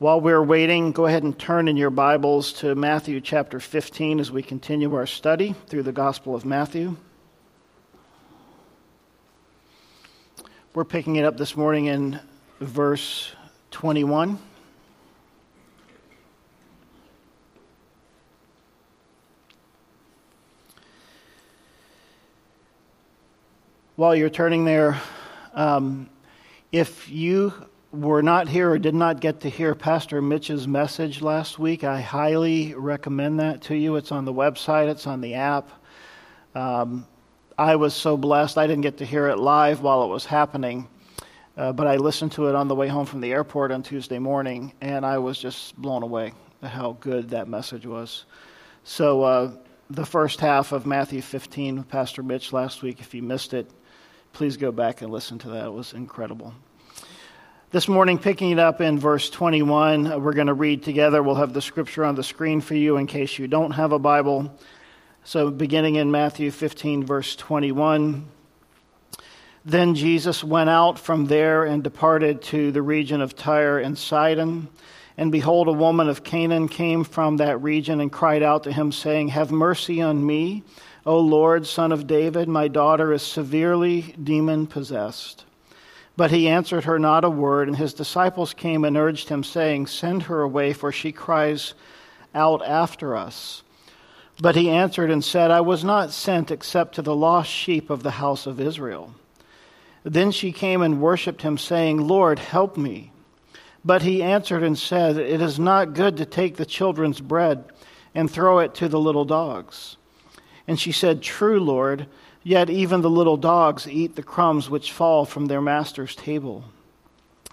While we're waiting, go ahead and turn in your Bibles to Matthew chapter 15 as we continue our study through the Gospel of Matthew. We're picking it up this morning in verse 21. While you're turning there, um, if you were not here or did not get to hear Pastor Mitch's message last week, I highly recommend that to you. It's on the website, it's on the app. Um, I was so blessed. I didn't get to hear it live while it was happening, uh, but I listened to it on the way home from the airport on Tuesday morning, and I was just blown away at how good that message was. So, uh, the first half of Matthew 15 with Pastor Mitch last week, if you missed it, please go back and listen to that. It was incredible. This morning, picking it up in verse 21, uh, we're going to read together. We'll have the scripture on the screen for you in case you don't have a Bible. So, beginning in Matthew 15, verse 21. Then Jesus went out from there and departed to the region of Tyre and Sidon. And behold, a woman of Canaan came from that region and cried out to him, saying, Have mercy on me, O Lord, son of David. My daughter is severely demon possessed. But he answered her not a word, and his disciples came and urged him, saying, Send her away, for she cries out after us. But he answered and said, I was not sent except to the lost sheep of the house of Israel. Then she came and worshipped him, saying, Lord, help me. But he answered and said, It is not good to take the children's bread and throw it to the little dogs. And she said, True, Lord. Yet even the little dogs eat the crumbs which fall from their master's table.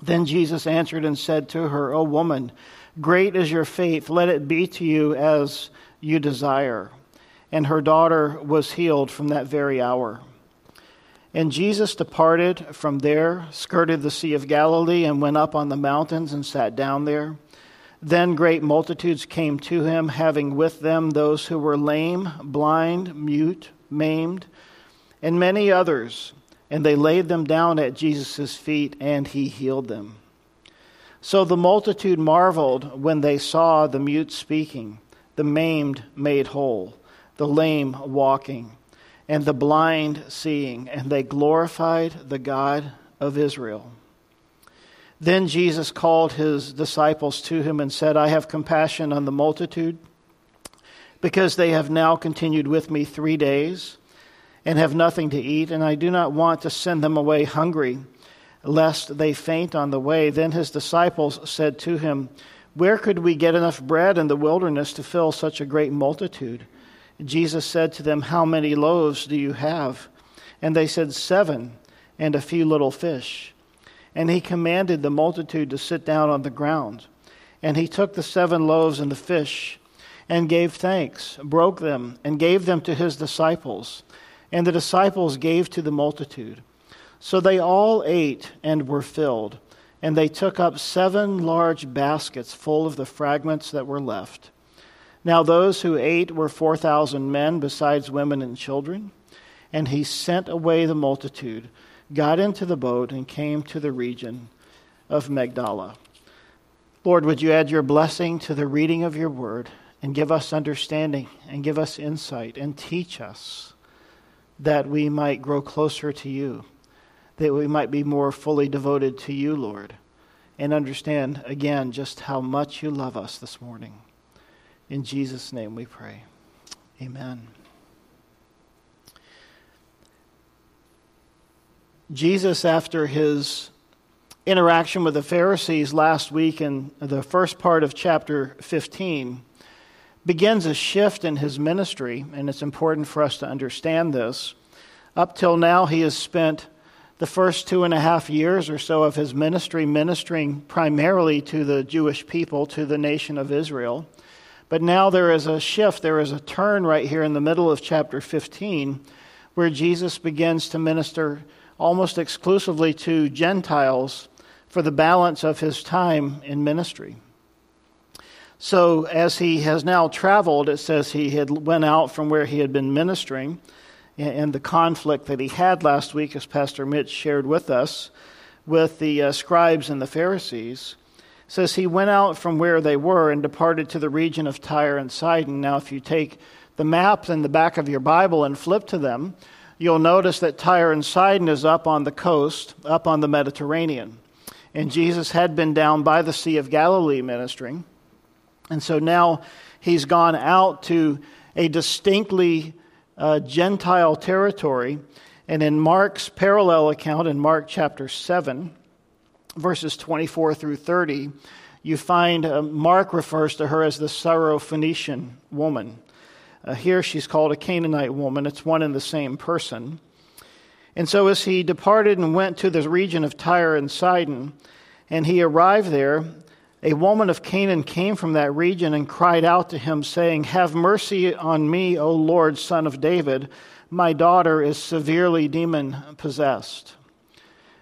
Then Jesus answered and said to her, O woman, great is your faith. Let it be to you as you desire. And her daughter was healed from that very hour. And Jesus departed from there, skirted the Sea of Galilee, and went up on the mountains and sat down there. Then great multitudes came to him, having with them those who were lame, blind, mute, maimed and many others, and they laid them down at Jesus' feet, and he healed them. So the multitude marveled when they saw the mute speaking, the maimed made whole, the lame walking, and the blind seeing, and they glorified the God of Israel. Then Jesus called his disciples to him and said, I have compassion on the multitude, because they have now continued with me three days and have nothing to eat, and I do not want to send them away hungry, lest they faint on the way. Then his disciples said to him, Where could we get enough bread in the wilderness to fill such a great multitude? Jesus said to them, How many loaves do you have? And they said, Seven, and a few little fish. And he commanded the multitude to sit down on the ground. And he took the seven loaves and the fish, and gave thanks, broke them, and gave them to his disciples and the disciples gave to the multitude. So they all ate and were filled, and they took up seven large baskets full of the fragments that were left. Now those who ate were 4,000 men, besides women and children. And he sent away the multitude, got into the boat, and came to the region of Magdala. Lord, would you add your blessing to the reading of your word and give us understanding and give us insight and teach us that we might grow closer to you, that we might be more fully devoted to you, Lord, and understand again just how much you love us this morning. In Jesus' name we pray. Amen. Jesus, after his interaction with the Pharisees last week in the first part of chapter 15, begins a shift in his ministry, and it's important for us to understand this. Up till now, he has spent the first two and a half years or so of his ministry ministering primarily to the Jewish people, to the nation of Israel. But now there is a shift, there is a turn right here in the middle of chapter 15 where Jesus begins to minister almost exclusively to Gentiles for the balance of his time in ministry. So as he has now traveled, it says he had went out from where he had been ministering and the conflict that he had last week, as Pastor Mitch shared with us, with the uh, scribes and the Pharisees. says he went out from where they were and departed to the region of Tyre and Sidon. Now, if you take the maps in the back of your Bible and flip to them, you'll notice that Tyre and Sidon is up on the coast, up on the Mediterranean. And Jesus had been down by the Sea of Galilee ministering. And so now he's gone out to a distinctly uh, Gentile territory. And in Mark's parallel account, in Mark chapter 7, verses 24 through 30, you find uh, Mark refers to her as the Syrophoenician woman. Uh, here she's called a Canaanite woman. It's one and the same person. And so as he departed and went to the region of Tyre and Sidon, and he arrived there, a woman of Canaan came from that region and cried out to him, saying, Have mercy on me, O Lord, son of David. My daughter is severely demon possessed.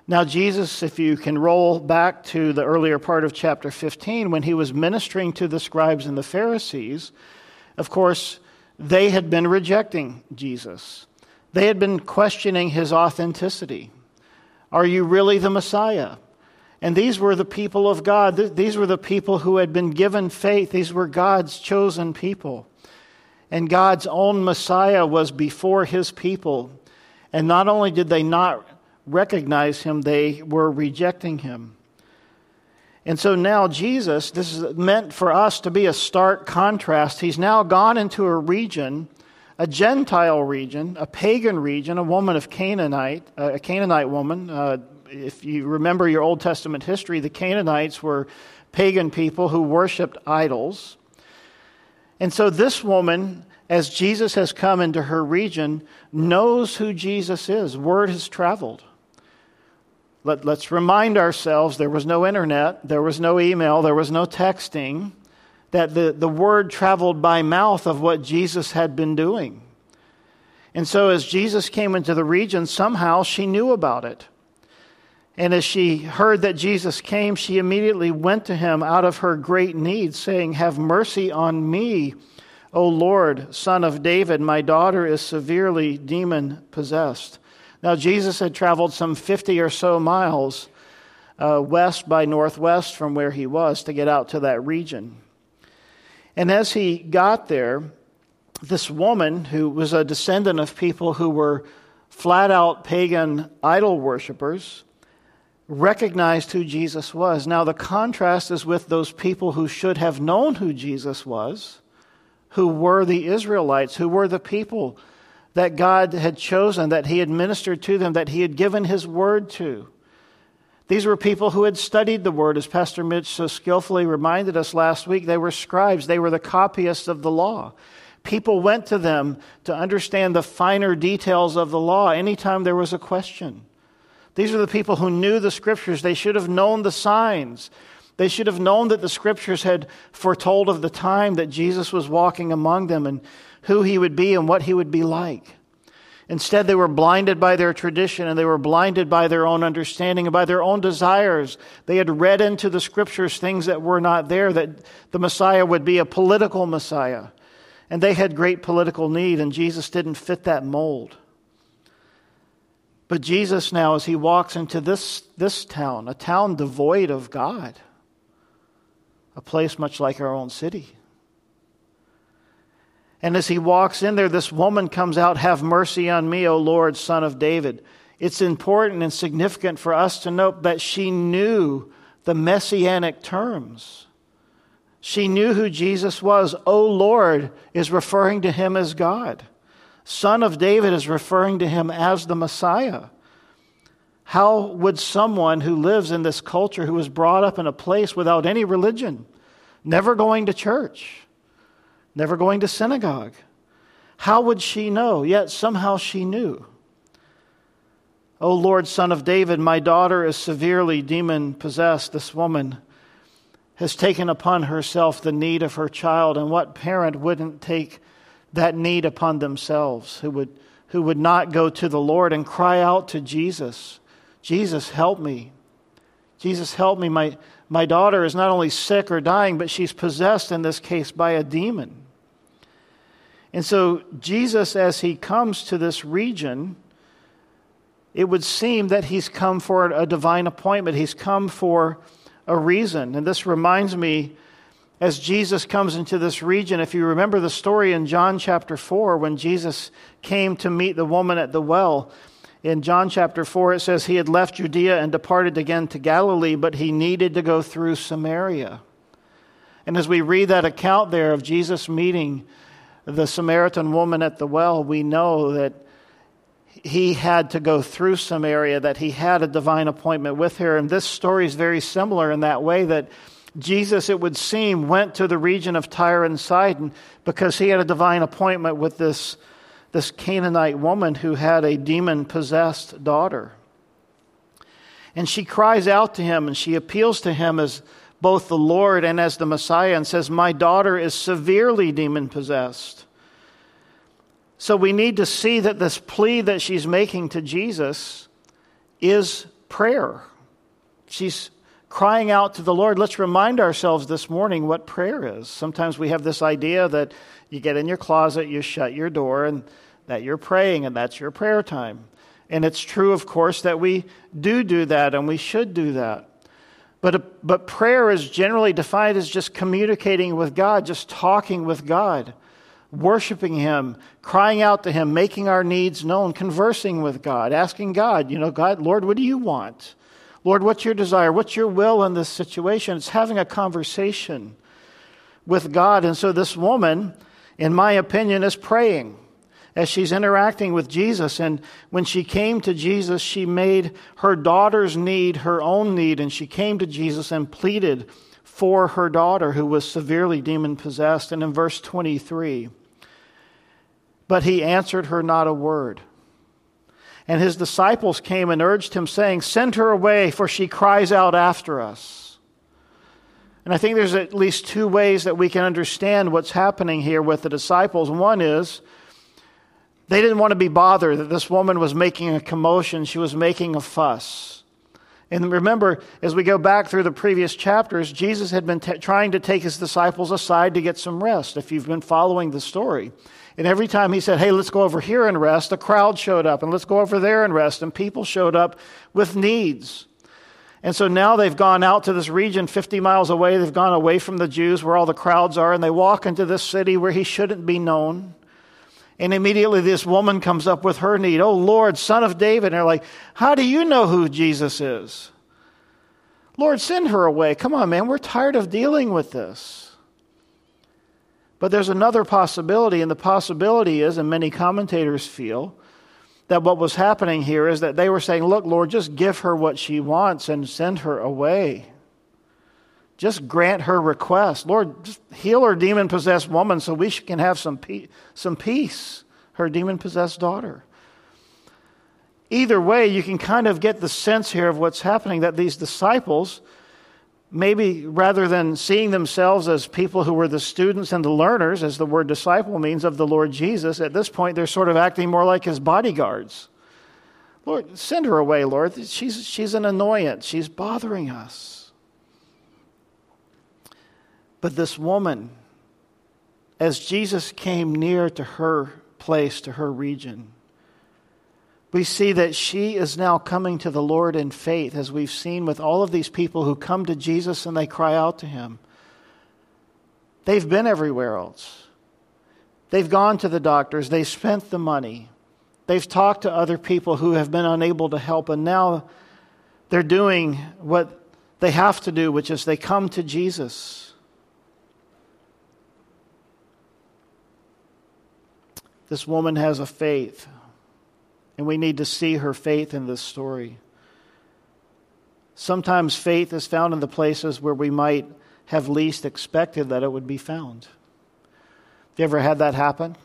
Now, Jesus, if you can roll back to the earlier part of chapter 15, when he was ministering to the scribes and the Pharisees, of course, they had been rejecting Jesus. They had been questioning his authenticity. Are you really the Messiah? And these were the people of God. These were the people who had been given faith. These were God's chosen people. And God's own Messiah was before his people. And not only did they not recognize him, they were rejecting him. And so now Jesus, this is meant for us to be a stark contrast. He's now gone into a region, a Gentile region, a pagan region, a woman of Canaanite, a Canaanite woman. Uh, if you remember your Old Testament history, the Canaanites were pagan people who worshiped idols. And so this woman as Jesus has come into her region, knows who Jesus is. Word has traveled. Let, us remind ourselves there was no internet, there was no email, there was no texting, that the, the word traveled by mouth of what Jesus had been doing. And so, as Jesus came into the region, somehow she knew about it. And as she heard that Jesus came, she immediately went to him out of her great need, saying, Have mercy on me O Lord, son of David, my daughter is severely demon possessed. Now, Jesus had traveled some 50 or so miles uh, west by northwest from where he was to get out to that region. And as he got there, this woman, who was a descendant of people who were flat out pagan idol worshippers, recognized who Jesus was. Now, the contrast is with those people who should have known who Jesus was who were the Israelites, who were the people that God had chosen, that He had ministered to them, that He had given His word to. These were people who had studied the word, as Pastor Mitch so skillfully reminded us last week. They were scribes, they were the copyists of the law. People went to them to understand the finer details of the law anytime there was a question. These are the people who knew the scriptures. They should have known the signs. They should have known that the scriptures had foretold of the time that Jesus was walking among them and who he would be and what he would be like. Instead, they were blinded by their tradition and they were blinded by their own understanding and by their own desires. They had read into the scriptures things that were not there, that the Messiah would be a political Messiah. And they had great political need, and Jesus didn't fit that mold. But Jesus, now, as he walks into this, this town, a town devoid of God, a place much like our own city. And as he walks in there, this woman comes out, Have mercy on me, O Lord, son of David. It's important and significant for us to note that she knew the messianic terms. She knew who Jesus was. O Lord is referring to him as God. Son of David is referring to him as the Messiah. How would someone who lives in this culture, who was brought up in a place without any religion, never going to church, never going to synagogue, how would she know? Yet somehow she knew. O Lord, son of David, my daughter is severely demon possessed. This woman has taken upon herself the need of her child, and what parent wouldn't take that need upon themselves, who would, who would not go to the Lord and cry out to Jesus? Jesus, help me. Jesus, help me. My, my daughter is not only sick or dying, but she's possessed in this case by a demon. And so, Jesus, as he comes to this region, it would seem that he's come for a divine appointment. He's come for a reason. And this reminds me as Jesus comes into this region, if you remember the story in John chapter 4, when Jesus came to meet the woman at the well, in John chapter 4, it says he had left Judea and departed again to Galilee, but he needed to go through Samaria. And as we read that account there of Jesus meeting the Samaritan woman at the well, we know that he had to go through Samaria, that he had a divine appointment with her. And this story is very similar in that way that Jesus, it would seem, went to the region of Tyre and Sidon because he had a divine appointment with this, this Canaanite woman who had a demon possessed daughter. And she cries out to him and she appeals to him as both the Lord and as the Messiah and says, My daughter is severely demon possessed. So we need to see that this plea that she's making to Jesus is prayer. She's crying out to the Lord, let's remind ourselves this morning what prayer is. Sometimes we have this idea that you get in your closet, you shut your door, and that you're praying, and that's your prayer time. And it's true, of course, that we do do that, and we should do that. But, uh, but prayer is generally defined as just communicating with God, just talking with God, worshiping Him, crying out to Him, making our needs known, conversing with God, asking God, you know, God, Lord, what do you want? Lord, what's your desire? What's your will in this situation? It's having a conversation with God. And so this woman, in my opinion, is praying as she's interacting with Jesus. And when she came to Jesus, she made her daughter's need her own need. And she came to Jesus and pleaded for her daughter who was severely demon possessed. And in verse 23, but he answered her not a word. And his disciples came and urged him, saying, Send her away, for she cries out after us. And I think there's at least two ways that we can understand what's happening here with the disciples. One is they didn't want to be bothered that this woman was making a commotion, she was making a fuss. And remember, as we go back through the previous chapters, Jesus had been t- trying to take his disciples aside to get some rest, if you've been following the story. And every time he said, Hey, let's go over here and rest, a crowd showed up, and let's go over there and rest, and people showed up with needs. And so now they've gone out to this region 50 miles away. They've gone away from the Jews where all the crowds are, and they walk into this city where he shouldn't be known. And immediately this woman comes up with her need. Oh, Lord, son of David. And they're like, How do you know who Jesus is? Lord, send her away. Come on, man. We're tired of dealing with this. But there's another possibility, and the possibility is, and many commentators feel, that what was happening here is that they were saying, Look, Lord, just give her what she wants and send her away. Just grant her request. Lord, just heal her demon possessed woman so we can have some, pe- some peace, her demon possessed daughter. Either way, you can kind of get the sense here of what's happening that these disciples maybe rather than seeing themselves as people who were the students and the learners, as the word disciple means, of the Lord Jesus, at this point they're sort of acting more like his bodyguards. Lord, send her away, Lord. She's, she's an annoyance. She's bothering us. But this woman, as Jesus came near to her place, to her region, we see that she is now coming to the Lord in faith, as we've seen with all of these people who come to Jesus and they cry out to him. They've been everywhere else. They've gone to the doctors, they've spent the money, they've talked to other people who have been unable to help, and now they're doing what they have to do, which is they come to Jesus. This woman has a faith and we need to see her faith in this story. Sometimes faith is found in the places where we might have least expected that it would be found. Have you ever had that happen?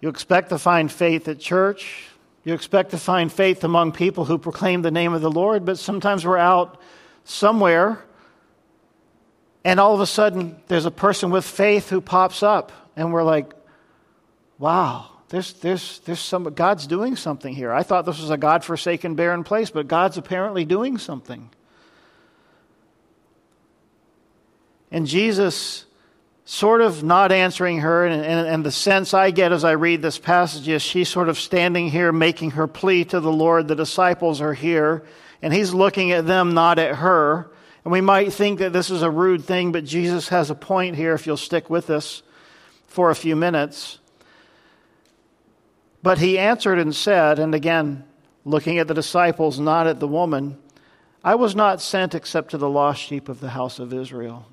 You expect to find faith at church. You expect to find faith among people who proclaim the name of the Lord, but sometimes we're out somewhere and all of a sudden there's a person with faith who pops up and we're like, wow, there's, there's, there's some, God's doing something here. I thought this was a God forsaken, barren place, but God's apparently doing something. And Jesus, sort of not answering her, and, and, and, the sense I get as I read this passage is she's sort of standing here making her plea to the Lord. The disciples are here, and he's looking at them, not at her. And we might think that this is a rude thing, but Jesus has a point here if you'll stick with us for a few minutes. But he answered and said, and again, looking at the disciples, not at the woman, I was not sent except to the lost sheep of the house of Israel.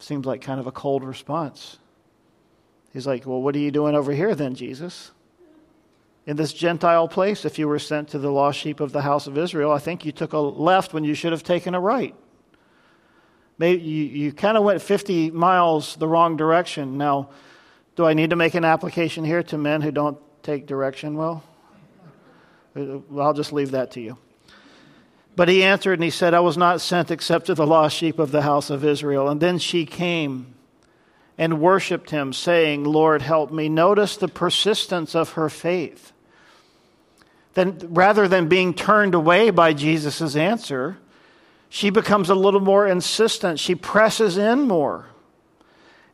Seems like kind of a cold response. He's like, Well, what are you doing over here then, Jesus? In this Gentile place, if you were sent to the lost sheep of the house of Israel, I think you took a left when you should have taken a right. Maybe you, you kind of went 50 miles the wrong direction. Now, do I need to make an application here to men who don't take direction well? I'll just leave that to you. But he answered and he said, I was not sent except to the lost sheep of the house of Israel. And then she came and worshiped him, saying, Lord, help me. Notice the persistence of her faith. Then, rather than being turned away by Jesus' answer, she becomes a little more insistent. She presses in more.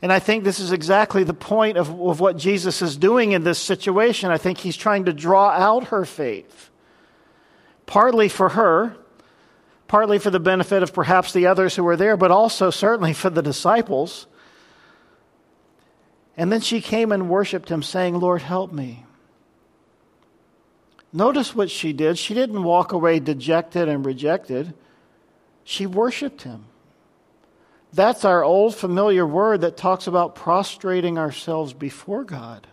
And I think this is exactly the point of, of what Jesus is doing in this situation. I think he's trying to draw out her faith, partly for her, partly for the benefit of perhaps the others who were there, but also certainly for the disciples. And then she came and worshiped him, saying, Lord, help me. Notice what she did. She didn't walk away dejected and rejected, she worshiped him. That's our old familiar word that talks about prostrating ourselves before God.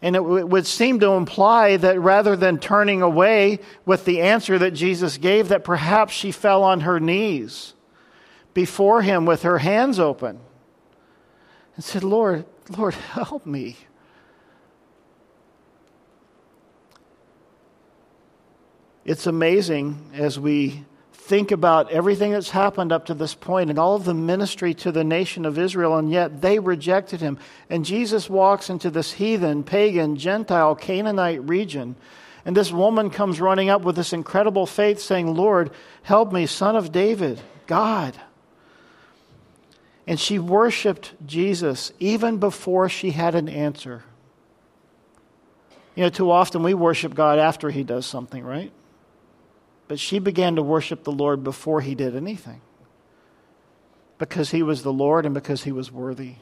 And it would seem to imply that rather than turning away with the answer that Jesus gave, that perhaps she fell on her knees before him with her hands open and said, Lord, Lord, help me. It's amazing as we think about everything that's happened up to this point and all of the ministry to the nation of Israel, and yet they rejected him. And Jesus walks into this heathen, pagan, Gentile, Canaanite region. And this woman comes running up with this incredible faith, saying, Lord, help me, son of David, God. And she worshiped Jesus even before she had an answer. You know, too often we worship God after he does something, right? But she began to worship the Lord before he did anything because he was the Lord and because he was worthy.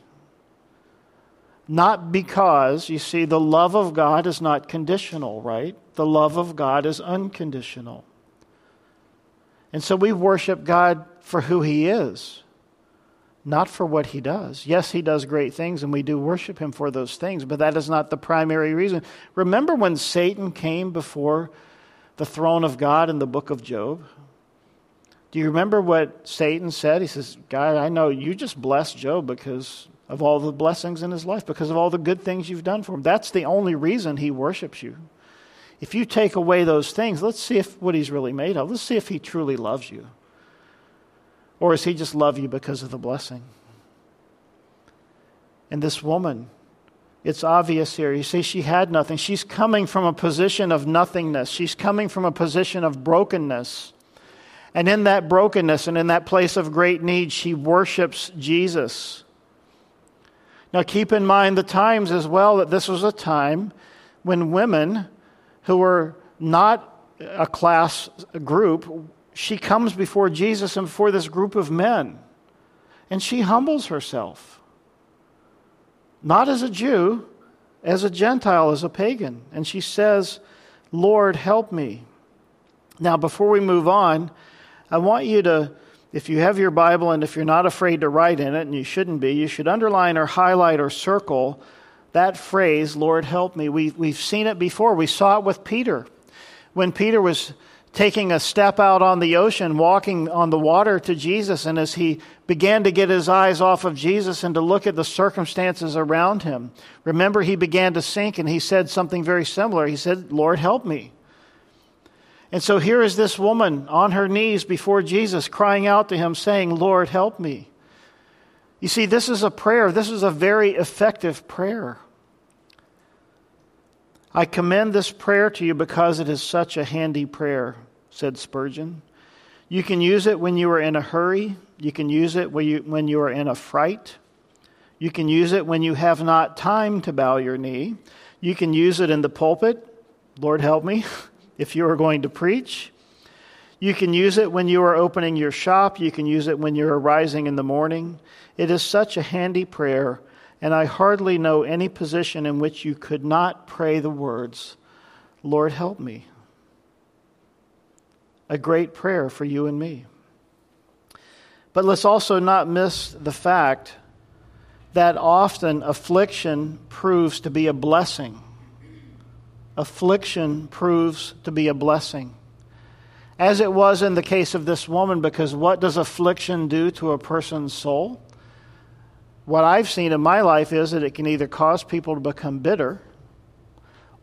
Not because, you see, the love of God is not conditional, right? The love of God is unconditional. And so we worship God for who he is, not for what he does. Yes, he does great things, and we do worship him for those things, but that is not the primary reason. Remember when Satan came before the throne of God in the book of Job? Do you remember what Satan said? He says, God, I know you just blessed Job because of all the blessings in his life, because of all the good things you've done for him. That's the only reason he worships you. If you take away those things, let's see if what he's really made of. Let's see if he truly loves you. Or does he just love you because of the blessing? And this woman, it's obvious here. You see, she had nothing. She's coming from a position of nothingness, she's coming from a position of brokenness. And in that brokenness and in that place of great need, she worships Jesus. Now, keep in mind the times as well that this was a time when women who were not a class group, she comes before Jesus and before this group of men, and she humbles herself not as a Jew, as a Gentile, as a pagan. And she says, Lord, help me. Now, before we move on, I want you to, if you have your Bible and if you're not afraid to write in it, and you shouldn't be, you should underline or highlight or circle that phrase, Lord, help me. We, we've seen it before. We saw it with Peter. When Peter was taking a step out on the ocean, walking on the water to Jesus. And as he began to get his eyes off of Jesus and to look at the circumstances around him, remember he began to sink and he said something very similar. He said, Lord, help me. And so here is this woman on her knees before Jesus, crying out to him, saying, Lord, help me. You see, this is a prayer. This is a very effective prayer. I commend this prayer to you because it is such a handy prayer said Spurgeon. You can use it when you are in a hurry. You can use it when you, when you are in a fright. You can use it when you have not time to bow your knee. You can use it in the pulpit. Lord help me, if you are going to preach. You can use it when you are opening your shop. You can use it when you're arising in the morning. It is such a handy prayer, and I hardly know any position in which you could not pray the words, Lord, help me. A great prayer for you and me. But let's also not miss the fact that often affliction proves to be a blessing. Affliction proves to be a blessing. As it was in the case of this woman, because what does affliction do to a person's soul? What I've seen in my life is that it can either cause people to become bitter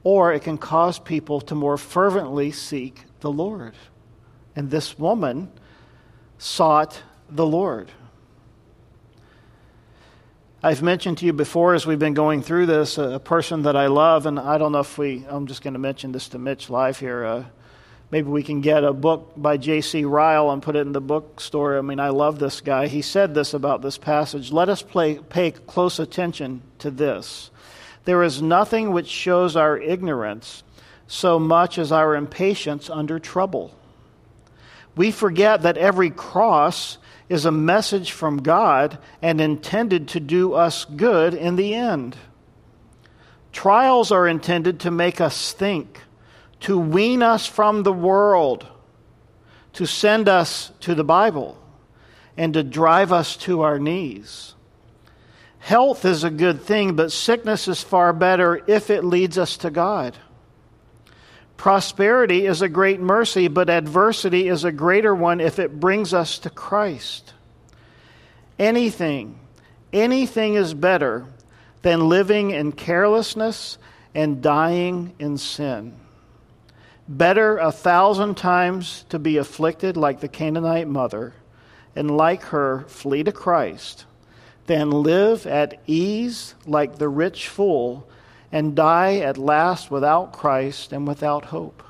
or it can cause people to more fervently seek the Lord. And this woman sought the Lord. I've mentioned to you before as we've been going through this a person that I love, and I don't know if we, I'm just going to mention this to Mitch live here. Uh, maybe we can get a book by J.C. Ryle and put it in the bookstore. I mean, I love this guy. He said this about this passage. Let us play, pay close attention to this. There is nothing which shows our ignorance so much as our impatience under trouble. We forget that every cross is a message from God and intended to do us good in the end. Trials are intended to make us think, to wean us from the world, to send us to the Bible, and to drive us to our knees. Health is a good thing, but sickness is far better if it leads us to God. Prosperity is a great mercy, but adversity is a greater one if it brings us to Christ. Anything, anything is better than living in carelessness and dying in sin. Better a thousand times to be afflicted like the Canaanite mother and like her flee to Christ than live at ease like the rich fool and die at last without Christ and without hope.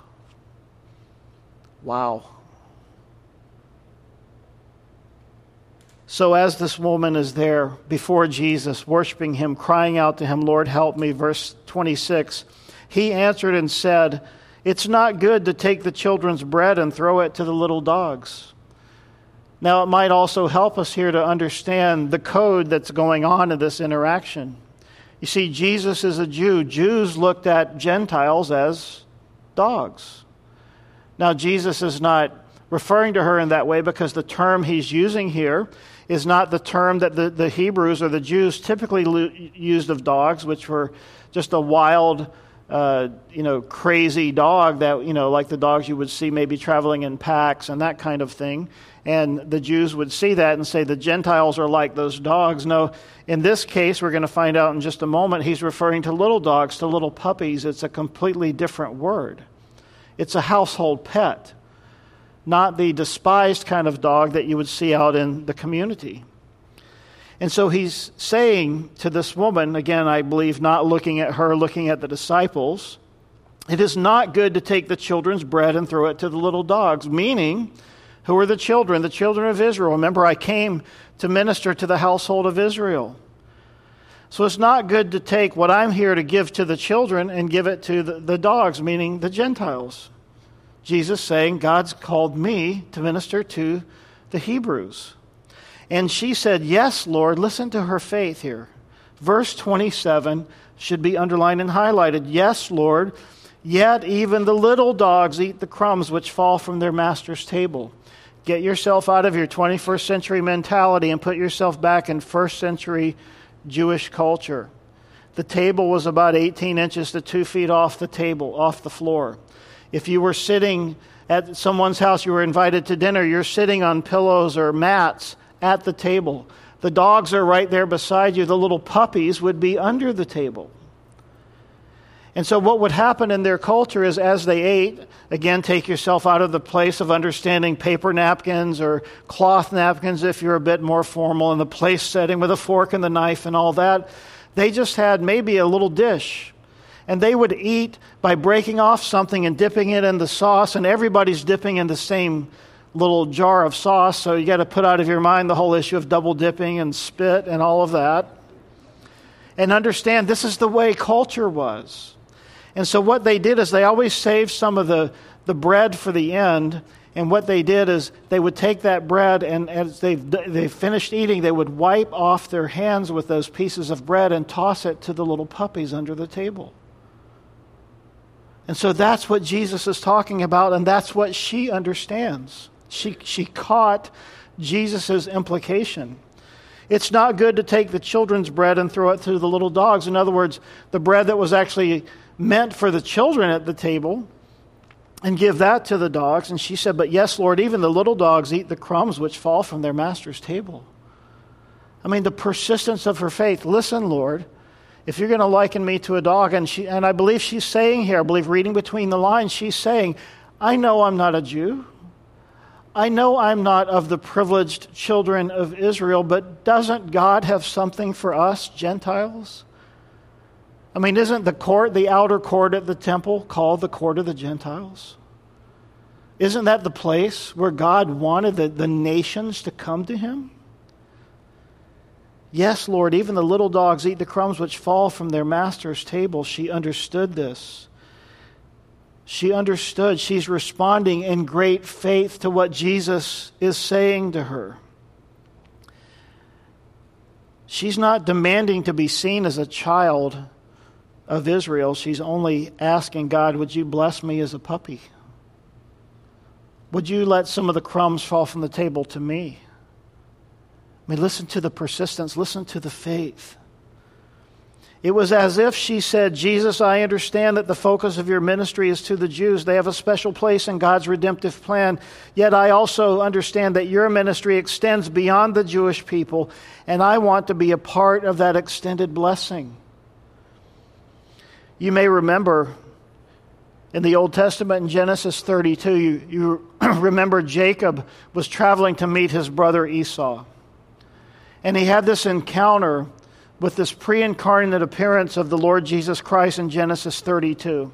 Wow. So, as this woman is there before Jesus, worshiping him, crying out to him, Lord, help me, verse 26, he answered and said, It's not good to take the children's bread and throw it to the little dogs. Now, it might also help us here to understand the code that's going on in this interaction. You see, Jesus is a Jew. Jews looked at Gentiles as dogs. Now, Jesus is not referring to her in that way because the term he's using here is not the term that the, the Hebrews or the Jews typically lo- used of dogs, which were just a wild, uh, you know, crazy dog that, you know, like the dogs you would see maybe traveling in packs and that kind of thing. And the Jews would see that and say the Gentiles are like those dogs. No, in this case, we're going to find out in just a moment, he's referring to little dogs, to little puppies. It's a completely different word. It's a household pet, not the despised kind of dog that you would see out in the community. And so he's saying to this woman, again, I believe, not looking at her, looking at the disciples, it is not good to take the children's bread and throw it to the little dogs, meaning, who are the children? The children of Israel. Remember, I came to minister to the household of Israel. So it's not good to take what I'm here to give to the children and give it to the, the dogs, meaning the Gentiles. Jesus saying, God's called me to minister to the Hebrews. And she said, Yes, Lord. Listen to her faith here. Verse 27 should be underlined and highlighted. Yes, Lord. Yet even the little dogs eat the crumbs which fall from their master's table. Get yourself out of your 21st century mentality and put yourself back in first century Jewish culture. The table was about 18 inches to two feet off the table, off the floor. If you were sitting at someone's house, you were invited to dinner, you're sitting on pillows or mats at the table. The dogs are right there beside you. The little puppies would be under the table. And so, what would happen in their culture is as they ate, again, take yourself out of the place of understanding paper napkins or cloth napkins if you're a bit more formal in the place setting with a fork and the knife and all that. They just had maybe a little dish. And they would eat by breaking off something and dipping it in the sauce, and everybody's dipping in the same little jar of sauce. So, you got to put out of your mind the whole issue of double dipping and spit and all of that. And understand this is the way culture was. And so what they did is they always saved some of the, the bread for the end, And what they did is they would take that bread, and as they, they finished eating, they would wipe off their hands with those pieces of bread and toss it to the little puppies under the table. And so that's what Jesus is talking about, and that's what she understands. She, she caught Jesus' implication. It's not good to take the children's bread and throw it to the little dogs. In other words, the bread that was actually meant for the children at the table and give that to the dogs. And she said, But yes, Lord, even the little dogs eat the crumbs which fall from their master's table. I mean, the persistence of her faith. Listen, Lord, if you're going to liken me to a dog, and, she, and I believe she's saying here, I believe reading between the lines, she's saying, I know I'm not a Jew. I know I'm not of the privileged children of Israel, but doesn't God have something for us, Gentiles? I mean, isn't the court, the outer court at the temple, called the court of the Gentiles? Isn't that the place where God wanted the, the nations to come to him? Yes, Lord, even the little dogs eat the crumbs which fall from their master's table. She understood this. She understood. She's responding in great faith to what Jesus is saying to her. She's not demanding to be seen as a child of Israel, she's only asking God, Would you bless me as a puppy? Would you let some of the crumbs fall from the table to me? I mean, listen to the persistence, listen to the faith. It was as if she said, Jesus, I understand that the focus of your ministry is to the Jews. They have a special place in God's redemptive plan. Yet I also understand that your ministry extends beyond the Jewish people, and I want to be a part of that extended blessing. You may remember in the Old Testament in Genesis 32, you, you remember Jacob was traveling to meet his brother Esau. And he had this encounter with this pre incarnate appearance of the Lord Jesus Christ in Genesis 32.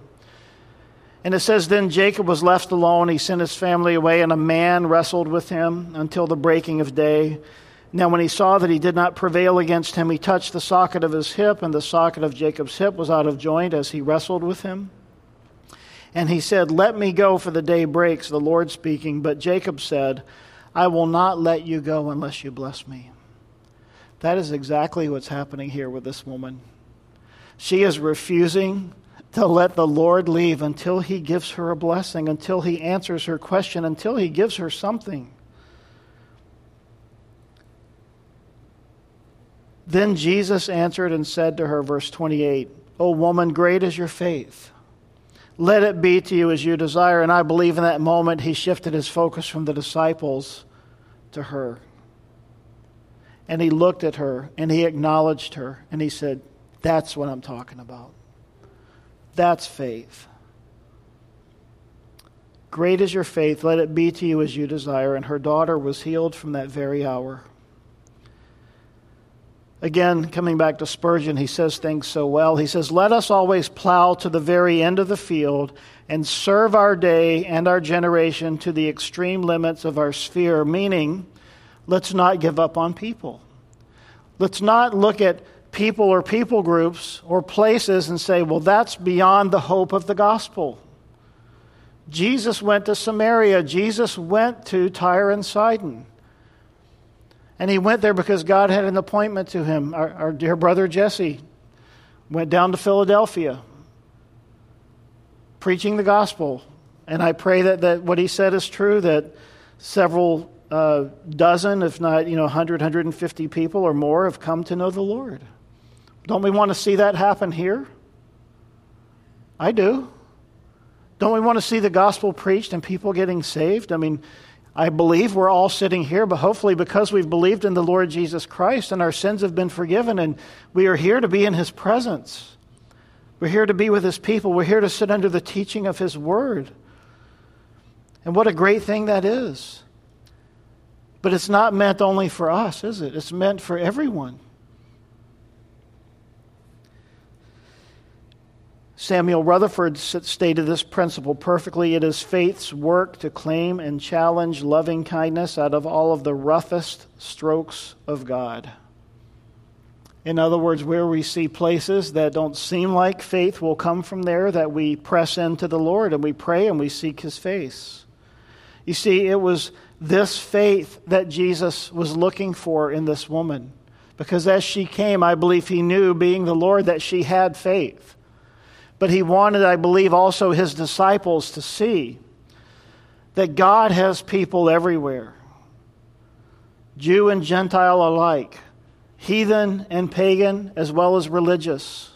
And it says, Then Jacob was left alone. He sent his family away, and a man wrestled with him until the breaking of day. Now, when he saw that he did not prevail against him, he touched the socket of his hip, and the socket of Jacob's hip was out of joint as he wrestled with him. And he said, Let me go, for the day breaks, the Lord speaking. But Jacob said, I will not let you go unless you bless me. That is exactly what's happening here with this woman. She is refusing to let the Lord leave until he gives her a blessing, until he answers her question, until he gives her something. Then Jesus answered and said to her, verse 28, O woman, great is your faith. Let it be to you as you desire. And I believe in that moment he shifted his focus from the disciples to her. And he looked at her and he acknowledged her and he said, That's what I'm talking about. That's faith. Great is your faith. Let it be to you as you desire. And her daughter was healed from that very hour. Again, coming back to Spurgeon, he says things so well. He says, Let us always plow to the very end of the field and serve our day and our generation to the extreme limits of our sphere, meaning, let's not give up on people. Let's not look at people or people groups or places and say, well, that's beyond the hope of the gospel. Jesus went to Samaria, Jesus went to Tyre and Sidon. And he went there because God had an appointment to him. Our, our dear brother Jesse went down to Philadelphia preaching the gospel. And I pray that, that what he said is true, that several uh, dozen, if not, you know, 100, 150 people or more have come to know the Lord. Don't we want to see that happen here? I do. Don't we want to see the gospel preached and people getting saved? I mean, I believe we're all sitting here, but hopefully because we've believed in the Lord Jesus Christ and our sins have been forgiven and we are here to be in his presence. We're here to be with his people. We're here to sit under the teaching of his word. And what a great thing that is. But it's not meant only for us, is it? It's meant for everyone. Samuel Rutherford stated this principle perfectly. It is faith's work to claim and challenge loving kindness out of all of the roughest strokes of God. In other words, where we see places that don't seem like faith will come from there, that we press into the Lord and we pray and we seek his face. You see, it was this faith that Jesus was looking for in this woman. Because as she came, I believe he knew, being the Lord, that she had faith. But he wanted, I believe, also his disciples to see that God has people everywhere, Jew and Gentile alike, heathen and pagan, as well as religious.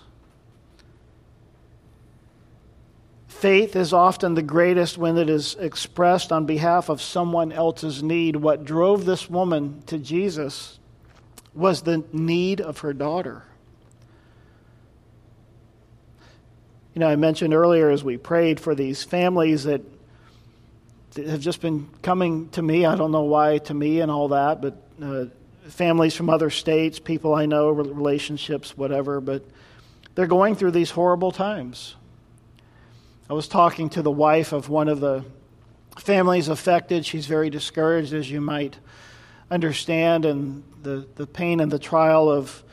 Faith is often the greatest when it is expressed on behalf of someone else's need. What drove this woman to Jesus was the need of her daughter. You know, I mentioned earlier as we prayed for these families that have just been coming to me. I don't know why to me and all that, but uh, families from other states, people I know, relationships, whatever, but they're going through these horrible times. I was talking to the wife of one of the families affected. She's very discouraged, as you might understand, and the, the pain and the trial of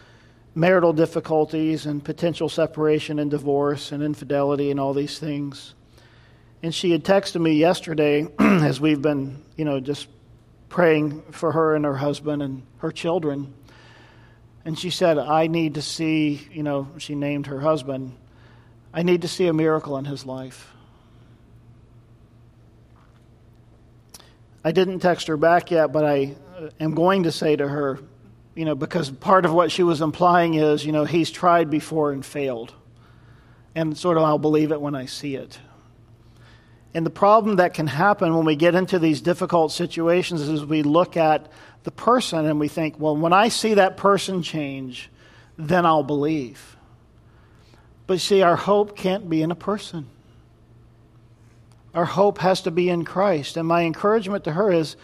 marital difficulties and potential separation and divorce and infidelity and all these things. And she had texted me yesterday as we've been, you know, just praying for her and her husband and her children. And she said, I need to see, you know, she named her husband. I need to see a miracle in his life. I didn't text her back yet, but I uh, am going to say to her, you know, because part of what she was implying is, you know, he's tried before and failed. And sort of I'll believe it when I see it. And the problem that can happen when we get into these difficult situations is we look at the person and we think, well, when I see that person change, then I'll believe. But see, our hope can't be in a person. Our hope has to be in Christ. And my encouragement to her is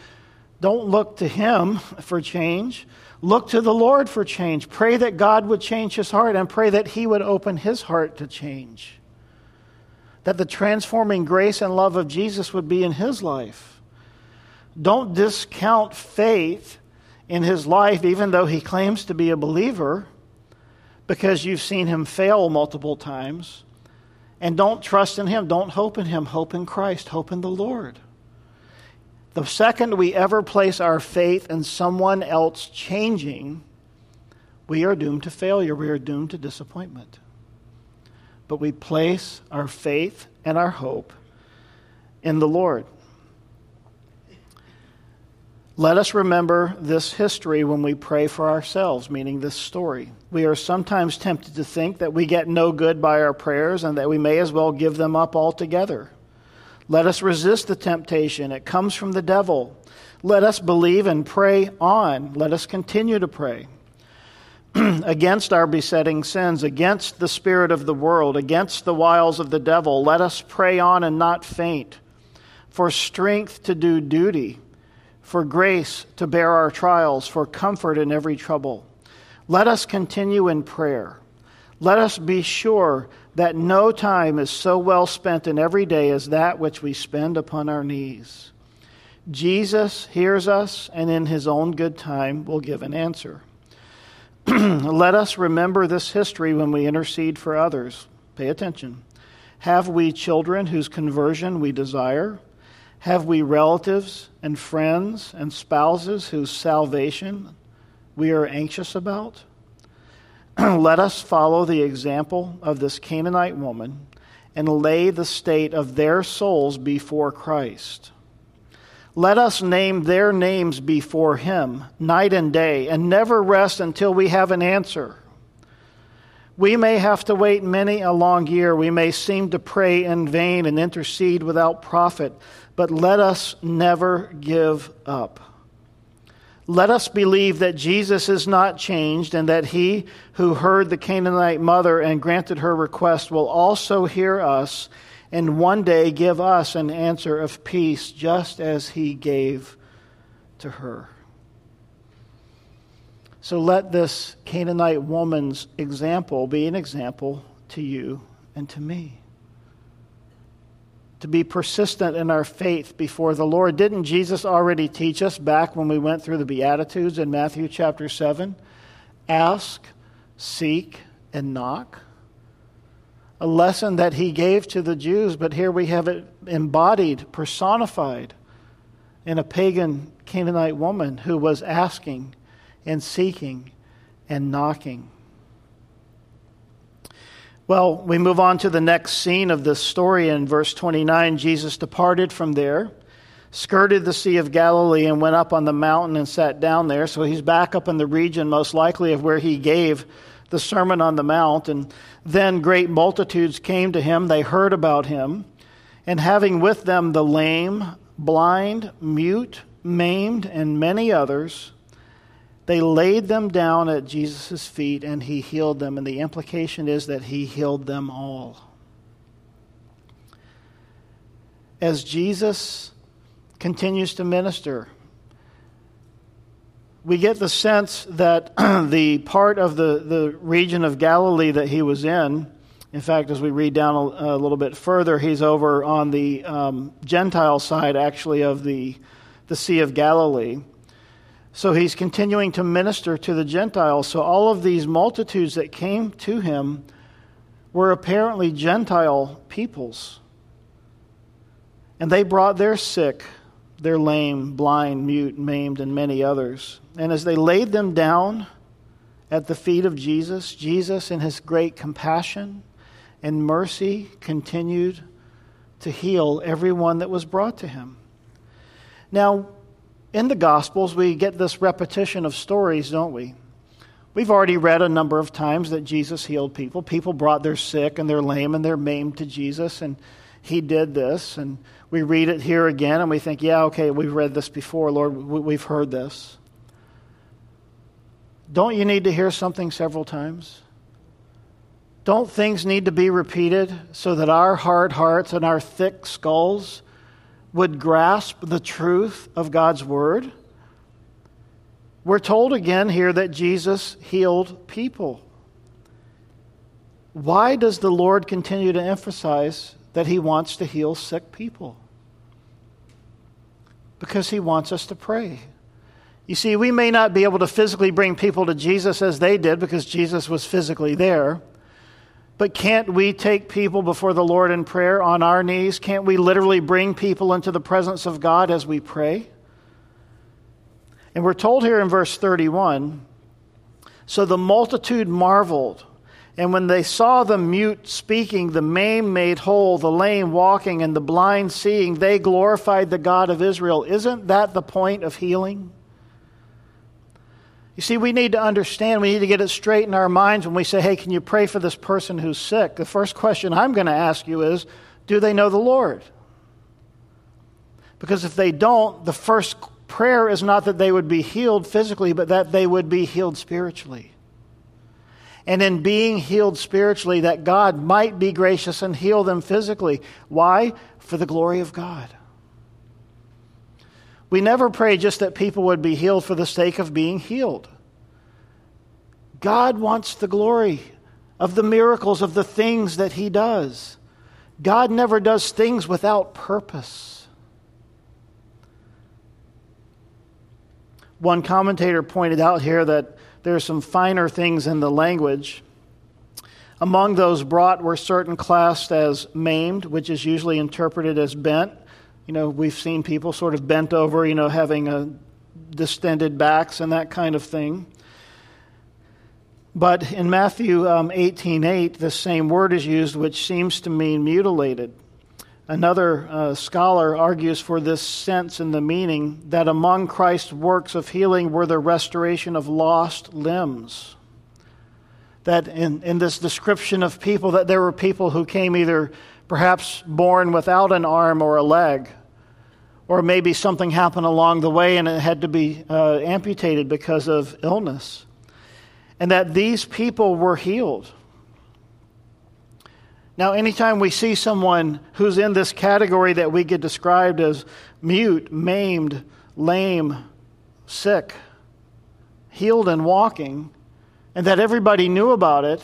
don't look to Him for change. Look to the Lord for change. Pray that God would change his heart and pray that He would open his heart to change. That the transforming grace and love of Jesus would be in his life. Don't discount faith in his life, even though he claims to be a believer because you've seen him fail multiple times. And don't trust in him. Don't hope in him. Hope in Christ. Hope in the Lord. The second we ever place our faith in someone else changing, we are doomed to failure. We are doomed to disappointment. But we place our faith and our hope in the Lord. Let us remember this history when we pray for ourselves, meaning this story. We are sometimes tempted to think that we get no good by our prayers and that we may as well give them up altogether. Let us resist the temptation. It comes from the devil. Let us believe and pray on. Let us continue to pray against our besetting sins, against the spirit of the world, against the wiles of the devil. Let us pray on and not faint, for strength to do duty for grace to bear our trials, for comfort in every trouble. Let us continue in prayer. Let us be sure that no time is so well spent in every day as that which we spend upon our knees. Jesus hears us and in his own good time will give an answer. Let us remember this history when we intercede for others. Pay attention. Have we children whose conversion we desire? Have we relatives and friends and spouses whose salvation we are anxious about? Let us follow the example of this Canaanite woman and lay the state of their souls before Christ. Let us name their names before Him night and day and never rest until we have an answer. We may have to wait many a long year. We may seem to pray in vain and intercede without profit but let us never give up. Let us believe that Jesus is not changed and that he who heard the Canaanite mother and granted her request will also hear us and one day give us an answer of peace just as he gave to her. So let this Canaanite woman's example be an example to you and to me to be persistent in our faith before the Lord. Didn't Jesus already teach us back when we went through the Beatitudes in Matthew chapter 7? Ask, seek, and knock. A lesson that he gave to the Jews, but here we have it embodied, personified in a pagan Canaanite woman who was asking and seeking and knocking. Well, we move on to the next scene of this story in verse 29. Jesus departed from there, skirted the Sea of Galilee, and went up on the mountain and sat down there. So he's back up in the region, most likely, of where he gave the Sermon on the Mount. And then great multitudes came to him. They heard about him. And having with them the lame, blind, mute, maimed, and many others, they laid them down at Jesus' feet and he healed them. And the implication is that he healed them all. As Jesus continues to minister, we get the sense that the part of the, the region of Galilee that he was in, in fact, as we read down a, a little bit further, he's over on the um, Gentile side, actually, of the, the Sea of Galilee. So he's continuing to minister to the Gentiles. So all of these multitudes that came to him were apparently Gentile peoples. And they brought their sick, their lame, blind, mute, maimed, and many others. And as they laid them down at the feet of Jesus, Jesus, in his great compassion and mercy, continued to heal everyone that was brought to him. Now, in the Gospels, we get this repetition of stories, don't we? We've already read a number of times that Jesus healed people. People brought their sick and their lame and their maimed to Jesus, and he did this. And we read it here again, and we think, yeah, okay, we've read this before, Lord, we've heard this. Don't you need to hear something several times? Don't things need to be repeated so that our hard hearts and our thick skulls would grasp the truth of God's word. We're told again here that Jesus healed people. Why does the Lord continue to emphasize that he wants to heal sick people? Because he wants us to pray. You see, we may not be able to physically bring people to Jesus as they did because Jesus was physically there. But can't we take people before the Lord in prayer on our knees? Can't we literally bring people into the presence of God as we pray? And we're told here in verse 31 So the multitude marveled. And when they saw the mute speaking, the maimed made whole, the lame walking, and the blind seeing, they glorified the God of Israel. Isn't that the point of healing? You see, we need to understand, we need to get it straight in our minds when we say, hey, can you pray for this person who's sick? The first question I'm going to ask you is, do they know the Lord? Because if they don't, the first prayer is not that they would be healed physically, but that they would be healed spiritually. And in being healed spiritually, that God might be gracious and heal them physically. Why? For the glory of God. We never pray just that people would be healed for the sake of being healed. God wants the glory of the miracles, of the things that He does. God never does things without purpose. One commentator pointed out here that there are some finer things in the language. Among those brought were certain classed as maimed, which is usually interpreted as bent. You know, we've seen people sort of bent over, you know, having a distended backs and that kind of thing. But in Matthew um, 18 8, the same word is used, which seems to mean mutilated. Another uh, scholar argues for this sense in the meaning that among Christ's works of healing were the restoration of lost limbs. That in, in this description of people, that there were people who came either perhaps born without an arm or a leg, or maybe something happened along the way and it had to be uh, amputated because of illness. And that these people were healed. Now, anytime we see someone who's in this category that we get described as mute, maimed, lame, sick, healed and walking, and that everybody knew about it,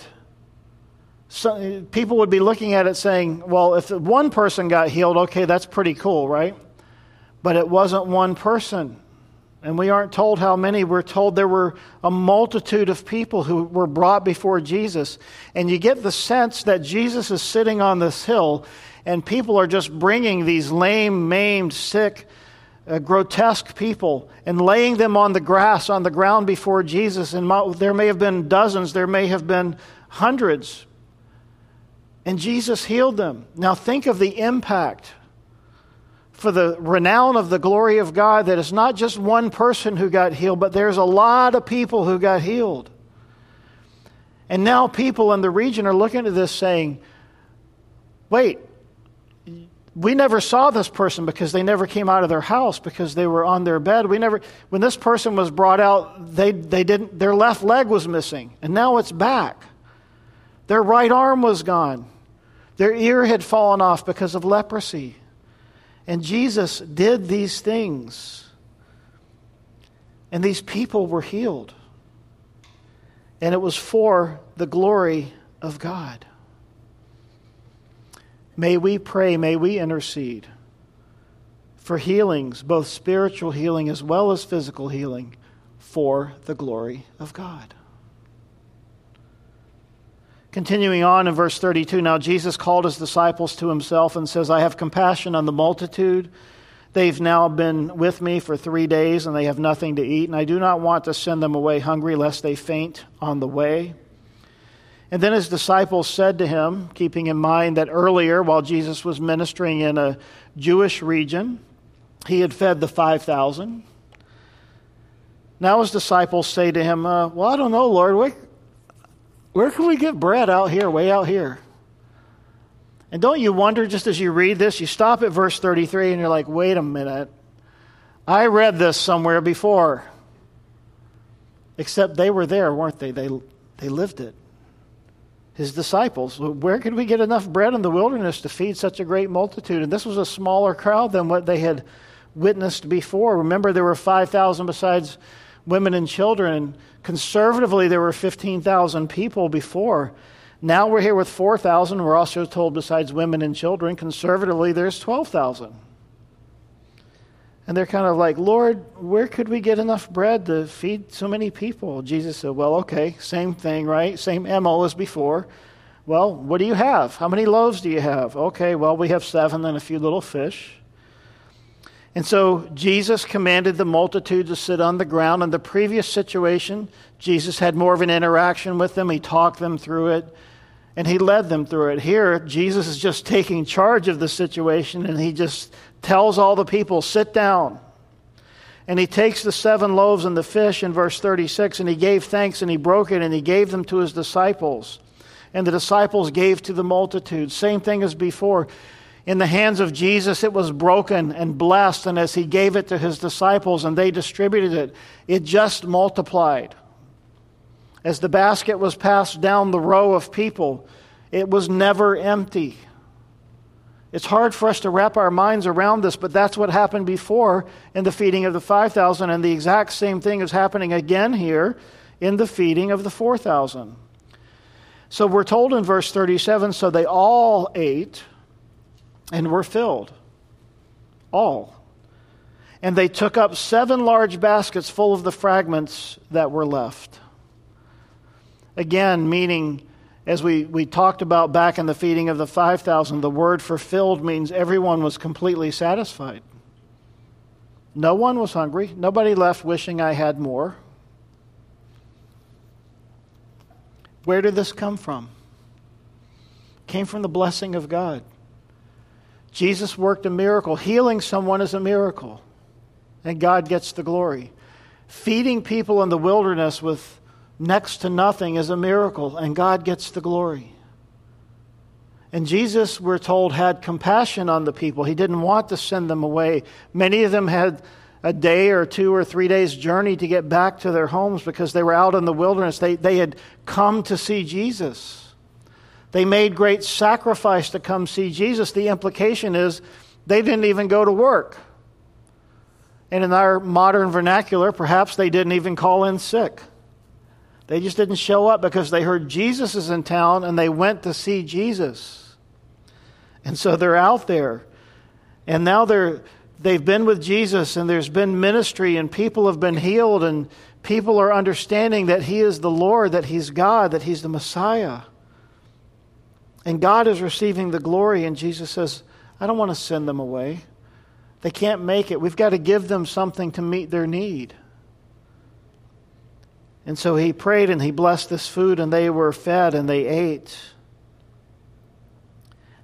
so people would be looking at it saying, well, if one person got healed, okay, that's pretty cool, right? But it wasn't one person. And we aren't told how many. We're told there were a multitude of people who were brought before Jesus. And you get the sense that Jesus is sitting on this hill, and people are just bringing these lame, maimed, sick, uh, grotesque people and laying them on the grass, on the ground before Jesus. And there may have been dozens, there may have been hundreds. And Jesus healed them. Now think of the impact for the renown of the glory of God that it's not just one person who got healed, but there's a lot of people who got healed. And now people in the region are looking at this saying, wait, we never saw this person because they never came out of their house because they were on their bed. We never when this person was brought out, they, they didn't their left leg was missing, and now it's back. Their right arm was gone. Their ear had fallen off because of leprosy. And Jesus did these things. And these people were healed. And it was for the glory of God. May we pray, may we intercede for healings, both spiritual healing as well as physical healing, for the glory of God. Continuing on in verse 32, now Jesus called his disciples to himself and says, I have compassion on the multitude. They've now been with me for three days and they have nothing to eat, and I do not want to send them away hungry lest they faint on the way. And then his disciples said to him, keeping in mind that earlier, while Jesus was ministering in a Jewish region, he had fed the 5,000. Now his disciples say to him, uh, Well, I don't know, Lord. Where can we get bread out here, way out here? And don't you wonder, just as you read this, you stop at verse 33 and you're like, wait a minute. I read this somewhere before. Except they were there, weren't they? They, they lived it. His disciples. Where could we get enough bread in the wilderness to feed such a great multitude? And this was a smaller crowd than what they had witnessed before. Remember, there were 5,000 besides women and children. Conservatively, there were 15,000 people before. Now we're here with 4,000. We're also told, besides women and children, conservatively, there's 12,000. And they're kind of like, Lord, where could we get enough bread to feed so many people? Jesus said, Well, okay, same thing, right? Same MO as before. Well, what do you have? How many loaves do you have? Okay, well, we have seven and a few little fish. And so Jesus commanded the multitude to sit on the ground. In the previous situation, Jesus had more of an interaction with them. He talked them through it and he led them through it. Here, Jesus is just taking charge of the situation and he just tells all the people, sit down. And he takes the seven loaves and the fish in verse 36 and he gave thanks and he broke it and he gave them to his disciples. And the disciples gave to the multitude. Same thing as before. In the hands of Jesus, it was broken and blessed, and as he gave it to his disciples and they distributed it, it just multiplied. As the basket was passed down the row of people, it was never empty. It's hard for us to wrap our minds around this, but that's what happened before in the feeding of the 5,000, and the exact same thing is happening again here in the feeding of the 4,000. So we're told in verse 37 so they all ate and were filled. All. And they took up seven large baskets full of the fragments that were left. Again, meaning, as we, we talked about back in the feeding of the 5,000, the word for filled means everyone was completely satisfied. No one was hungry. Nobody left wishing I had more. Where did this come from? Came from the blessing of God. Jesus worked a miracle. Healing someone is a miracle, and God gets the glory. Feeding people in the wilderness with next to nothing is a miracle, and God gets the glory. And Jesus, we're told, had compassion on the people. He didn't want to send them away. Many of them had a day or two or three days' journey to get back to their homes because they were out in the wilderness. They, they had come to see Jesus. They made great sacrifice to come see Jesus. The implication is they didn't even go to work. And in our modern vernacular, perhaps they didn't even call in sick. They just didn't show up because they heard Jesus is in town and they went to see Jesus. And so they're out there. And now they're they've been with Jesus and there's been ministry and people have been healed and people are understanding that he is the Lord, that he's God, that he's the Messiah. And God is receiving the glory, and Jesus says, I don't want to send them away. They can't make it. We've got to give them something to meet their need. And so he prayed and he blessed this food, and they were fed and they ate.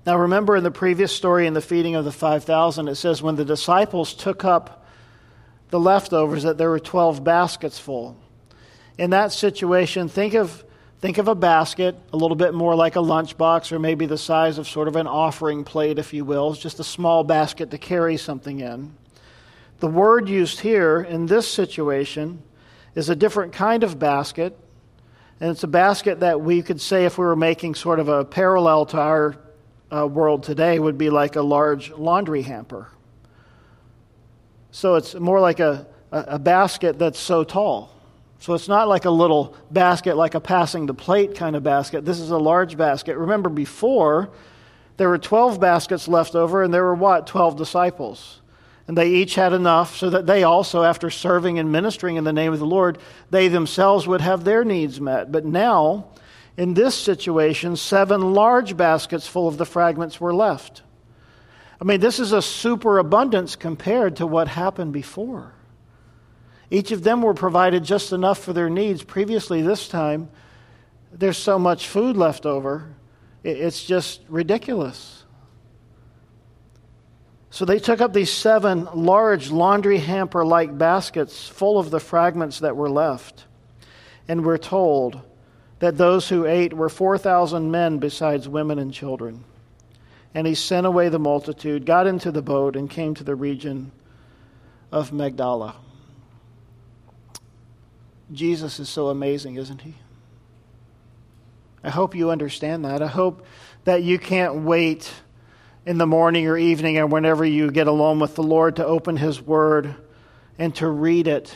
Now, remember in the previous story in the feeding of the 5,000, it says when the disciples took up the leftovers, that there were 12 baskets full. In that situation, think of, think of a basket, a little bit more like a lunchbox, or maybe the size of sort of an offering plate, if you will. It's just a small basket to carry something in. The word used here in this situation is a different kind of basket. And it's a basket that we could say, if we were making sort of a parallel to our uh, world today, would be like a large laundry hamper. So it's more like a, a basket that's so tall. So it's not like a little basket, like a passing the plate kind of basket. This is a large basket. Remember, before, there were 12 baskets left over, and there were what? 12 disciples. And they each had enough so that they also, after serving and ministering in the name of the Lord, they themselves would have their needs met. But now, in this situation, seven large baskets full of the fragments were left. I mean, this is a superabundance compared to what happened before. Each of them were provided just enough for their needs. Previously, this time, there's so much food left over, it's just ridiculous. So they took up these seven large laundry hamper like baskets full of the fragments that were left. And we're told that those who ate were 4,000 men besides women and children. And he sent away the multitude, got into the boat, and came to the region of Magdala. Jesus is so amazing, isn't he? I hope you understand that. I hope that you can't wait in the morning or evening or whenever you get alone with the Lord to open His Word and to read it,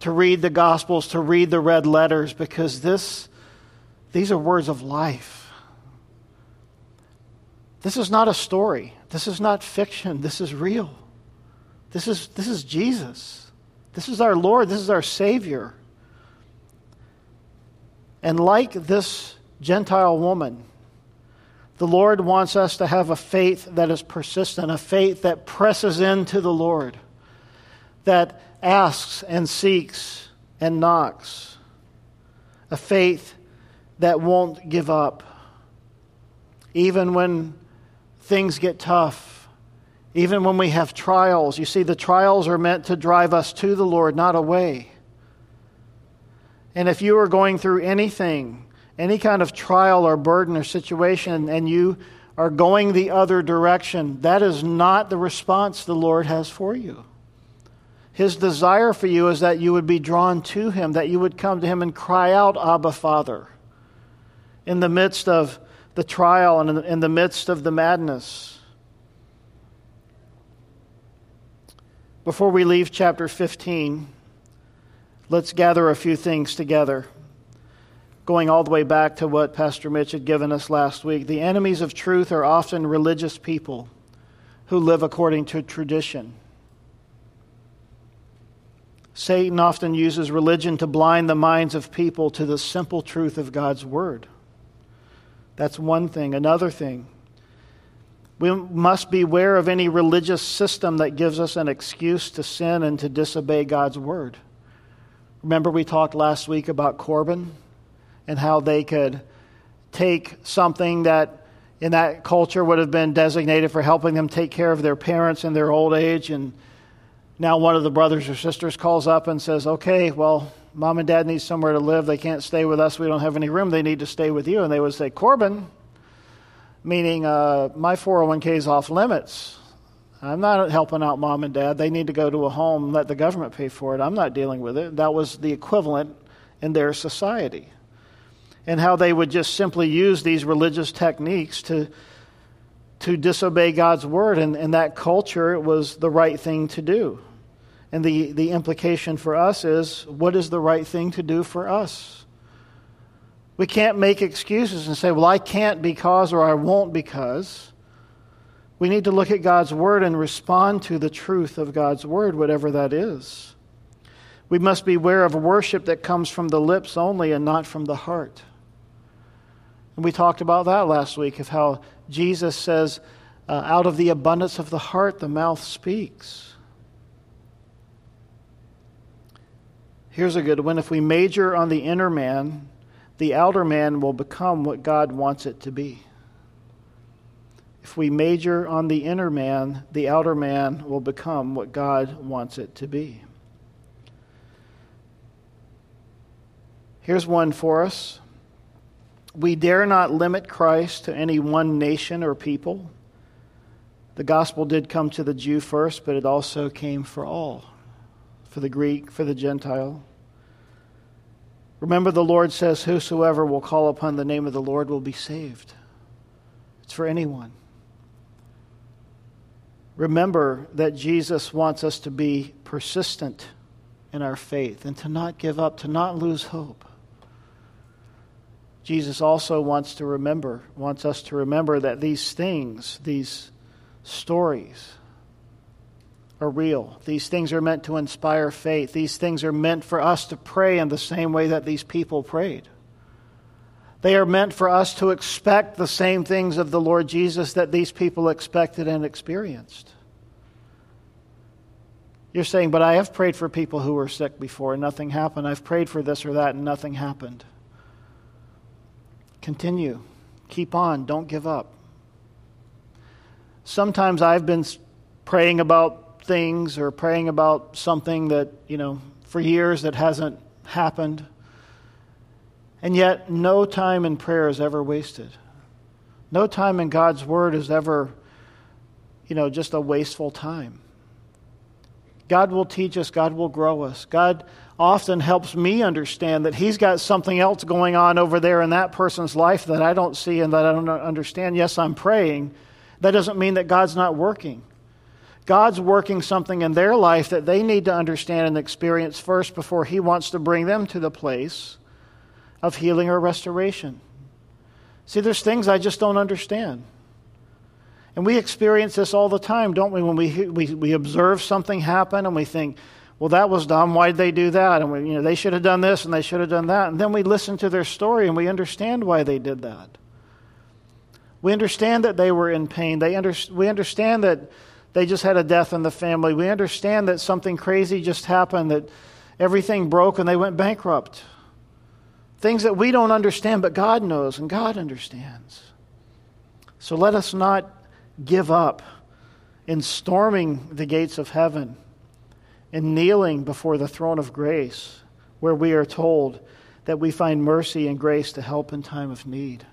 to read the Gospels, to read the red letters, because this, these are words of life. This is not a story. This is not fiction. This is real. This is, this is Jesus. This is our Lord. This is our Savior. And like this Gentile woman, the Lord wants us to have a faith that is persistent, a faith that presses into the Lord, that asks and seeks and knocks, a faith that won't give up. Even when things get tough, even when we have trials. You see, the trials are meant to drive us to the Lord, not away. And if you are going through anything, any kind of trial or burden or situation and you are going the other direction, that is not the response the Lord has for you. His desire for you is that you would be drawn to Him, that you would come to Him and cry out, Abba, Father, in the midst of the trial and in the midst of the madness. Before we leave chapter 15, let's gather a few things together going all the way back to what Pastor Mitch had given us last week. The enemies of truth are often religious people who live according to tradition. Satan often uses religion to blind the minds of people to the simple truth of God's Word. That's one thing. Another thing, we must beware of any religious system that gives us an excuse to sin and to disobey God's Word. Remember, we talked last week about Corban and how they could take something that in that culture would have been designated for helping them take care of their parents in their old age. And now one of the brothers or sisters calls up and says, Okay, well, mom and dad need somewhere to live. They can't stay with us. We don't have any room. They need to stay with you. And they would say, Corban, meaning uh, my 401k is off limits. I'm not helping out mom and dad. They need to go to a home let the government pay for it. I'm not dealing with it. That was the equivalent in their society and how they would just simply use these religious techniques to, to disobey God's word. And in that culture, it was the right thing to do. And the, the implication for us is what is the right thing to do for us? We can't make excuses and say, well, I can't because or I won't because. We need to look at God's word and respond to the truth of God's word, whatever that is. We must beware of worship that comes from the lips only and not from the heart. And we talked about that last week of how Jesus says, Uh, out of the abundance of the heart, the mouth speaks. Here's a good one. If we major on the inner man, the outer man will become what God wants it to be. If we major on the inner man, the outer man will become what God wants it to be. Here's one for us. We dare not limit Christ to any one nation or people. The gospel did come to the Jew first, but it also came for all for the Greek, for the Gentile. Remember, the Lord says, Whosoever will call upon the name of the Lord will be saved. It's for anyone. Remember that Jesus wants us to be persistent in our faith and to not give up, to not lose hope. Jesus also wants to remember, wants us to remember that these things, these stories, are real. These things are meant to inspire faith. These things are meant for us to pray in the same way that these people prayed. They are meant for us to expect the same things of the Lord Jesus that these people expected and experienced. You're saying, but I have prayed for people who were sick before and nothing happened. I've prayed for this or that and nothing happened. Continue. Keep on. Don't give up. Sometimes I've been praying about things or praying about something that, you know, for years that hasn't happened. And yet, no time in prayer is ever wasted. No time in God's Word is ever, you know, just a wasteful time. God will teach us, God will grow us. God often helps me understand that He's got something else going on over there in that person's life that I don't see and that I don't understand. Yes, I'm praying. That doesn't mean that God's not working. God's working something in their life that they need to understand and experience first before He wants to bring them to the place of healing or restoration. See, there's things I just don't understand. And we experience this all the time, don't we? When we, we, we observe something happen and we think, well, that was dumb. Why'd they do that? And we, you know, they should have done this and they should have done that. And then we listen to their story and we understand why they did that. We understand that they were in pain. They under, we understand that they just had a death in the family. We understand that something crazy just happened, that everything broke and they went bankrupt. Things that we don't understand, but God knows and God understands. So let us not give up in storming the gates of heaven and kneeling before the throne of grace, where we are told that we find mercy and grace to help in time of need.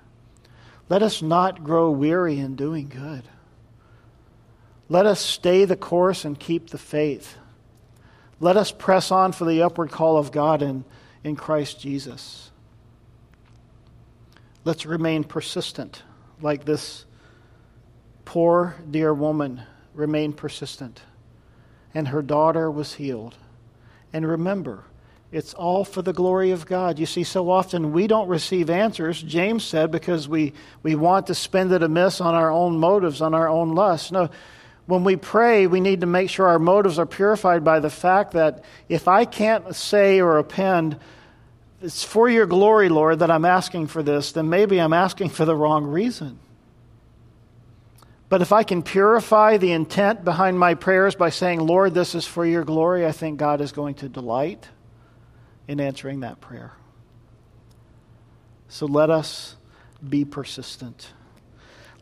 Let us not grow weary in doing good. Let us stay the course and keep the faith. Let us press on for the upward call of God in, in Christ Jesus. Let's remain persistent, like this poor, dear woman remained persistent, and her daughter was healed. And remember, it's all for the glory of God. You see, so often we don't receive answers, James said, because we, we want to spend it amiss on our own motives, on our own lusts. No, when we pray, we need to make sure our motives are purified by the fact that if I can't say or append, it's for your glory, Lord, that I'm asking for this, then maybe I'm asking for the wrong reason. But if I can purify the intent behind my prayers by saying, Lord, this is for your glory, I think God is going to delight in answering that prayer. So let us be persistent.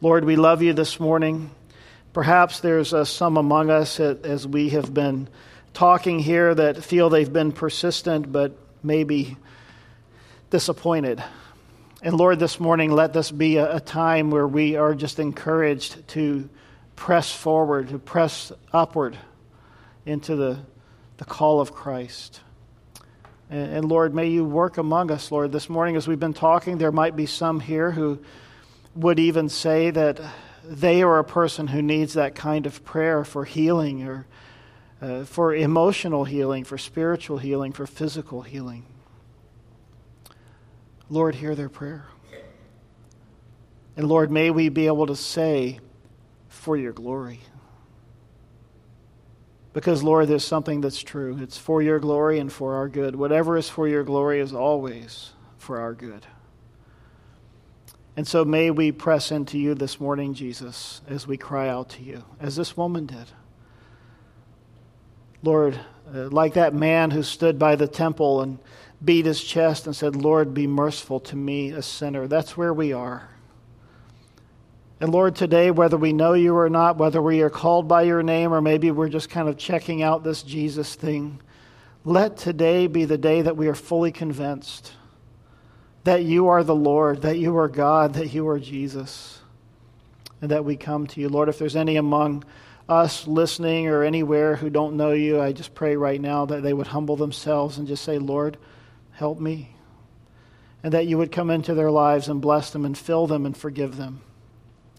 Lord, we love you this morning. Perhaps there's uh, some among us, as we have been talking here, that feel they've been persistent but maybe disappointed. And Lord, this morning, let this be a, a time where we are just encouraged to press forward, to press upward into the, the call of Christ. And, and Lord, may you work among us, Lord. This morning, as we've been talking, there might be some here who would even say that they are a person who needs that kind of prayer for healing or uh, for emotional healing, for spiritual healing, for physical healing. Lord, hear their prayer. And Lord, may we be able to say, for your glory. Because, Lord, there's something that's true. It's for your glory and for our good. Whatever is for your glory is always for our good. And so may we press into you this morning, Jesus, as we cry out to you, as this woman did. Lord, uh, like that man who stood by the temple and beat his chest and said, Lord, be merciful to me, a sinner. That's where we are. And Lord, today, whether we know you or not, whether we are called by your name or maybe we're just kind of checking out this Jesus thing, let today be the day that we are fully convinced that you are the Lord, that you are God, that you are Jesus, and that we come to you. Lord, if there's any among us listening or anywhere who don't know you, I just pray right now that they would humble themselves and just say, Lord, help me. And that you would come into their lives and bless them and fill them and forgive them.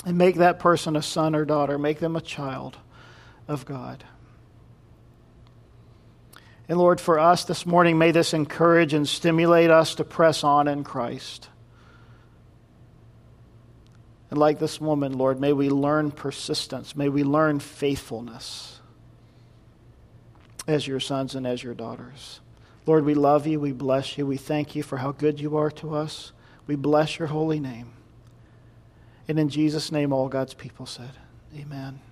And make that person a son or daughter, make them a child of God. And Lord, for us this morning, may this encourage and stimulate us to press on in Christ. And like this woman, Lord, may we learn persistence. May we learn faithfulness as your sons and as your daughters. Lord, we love you. We bless you. We thank you for how good you are to us. We bless your holy name. And in Jesus' name, all God's people said, Amen.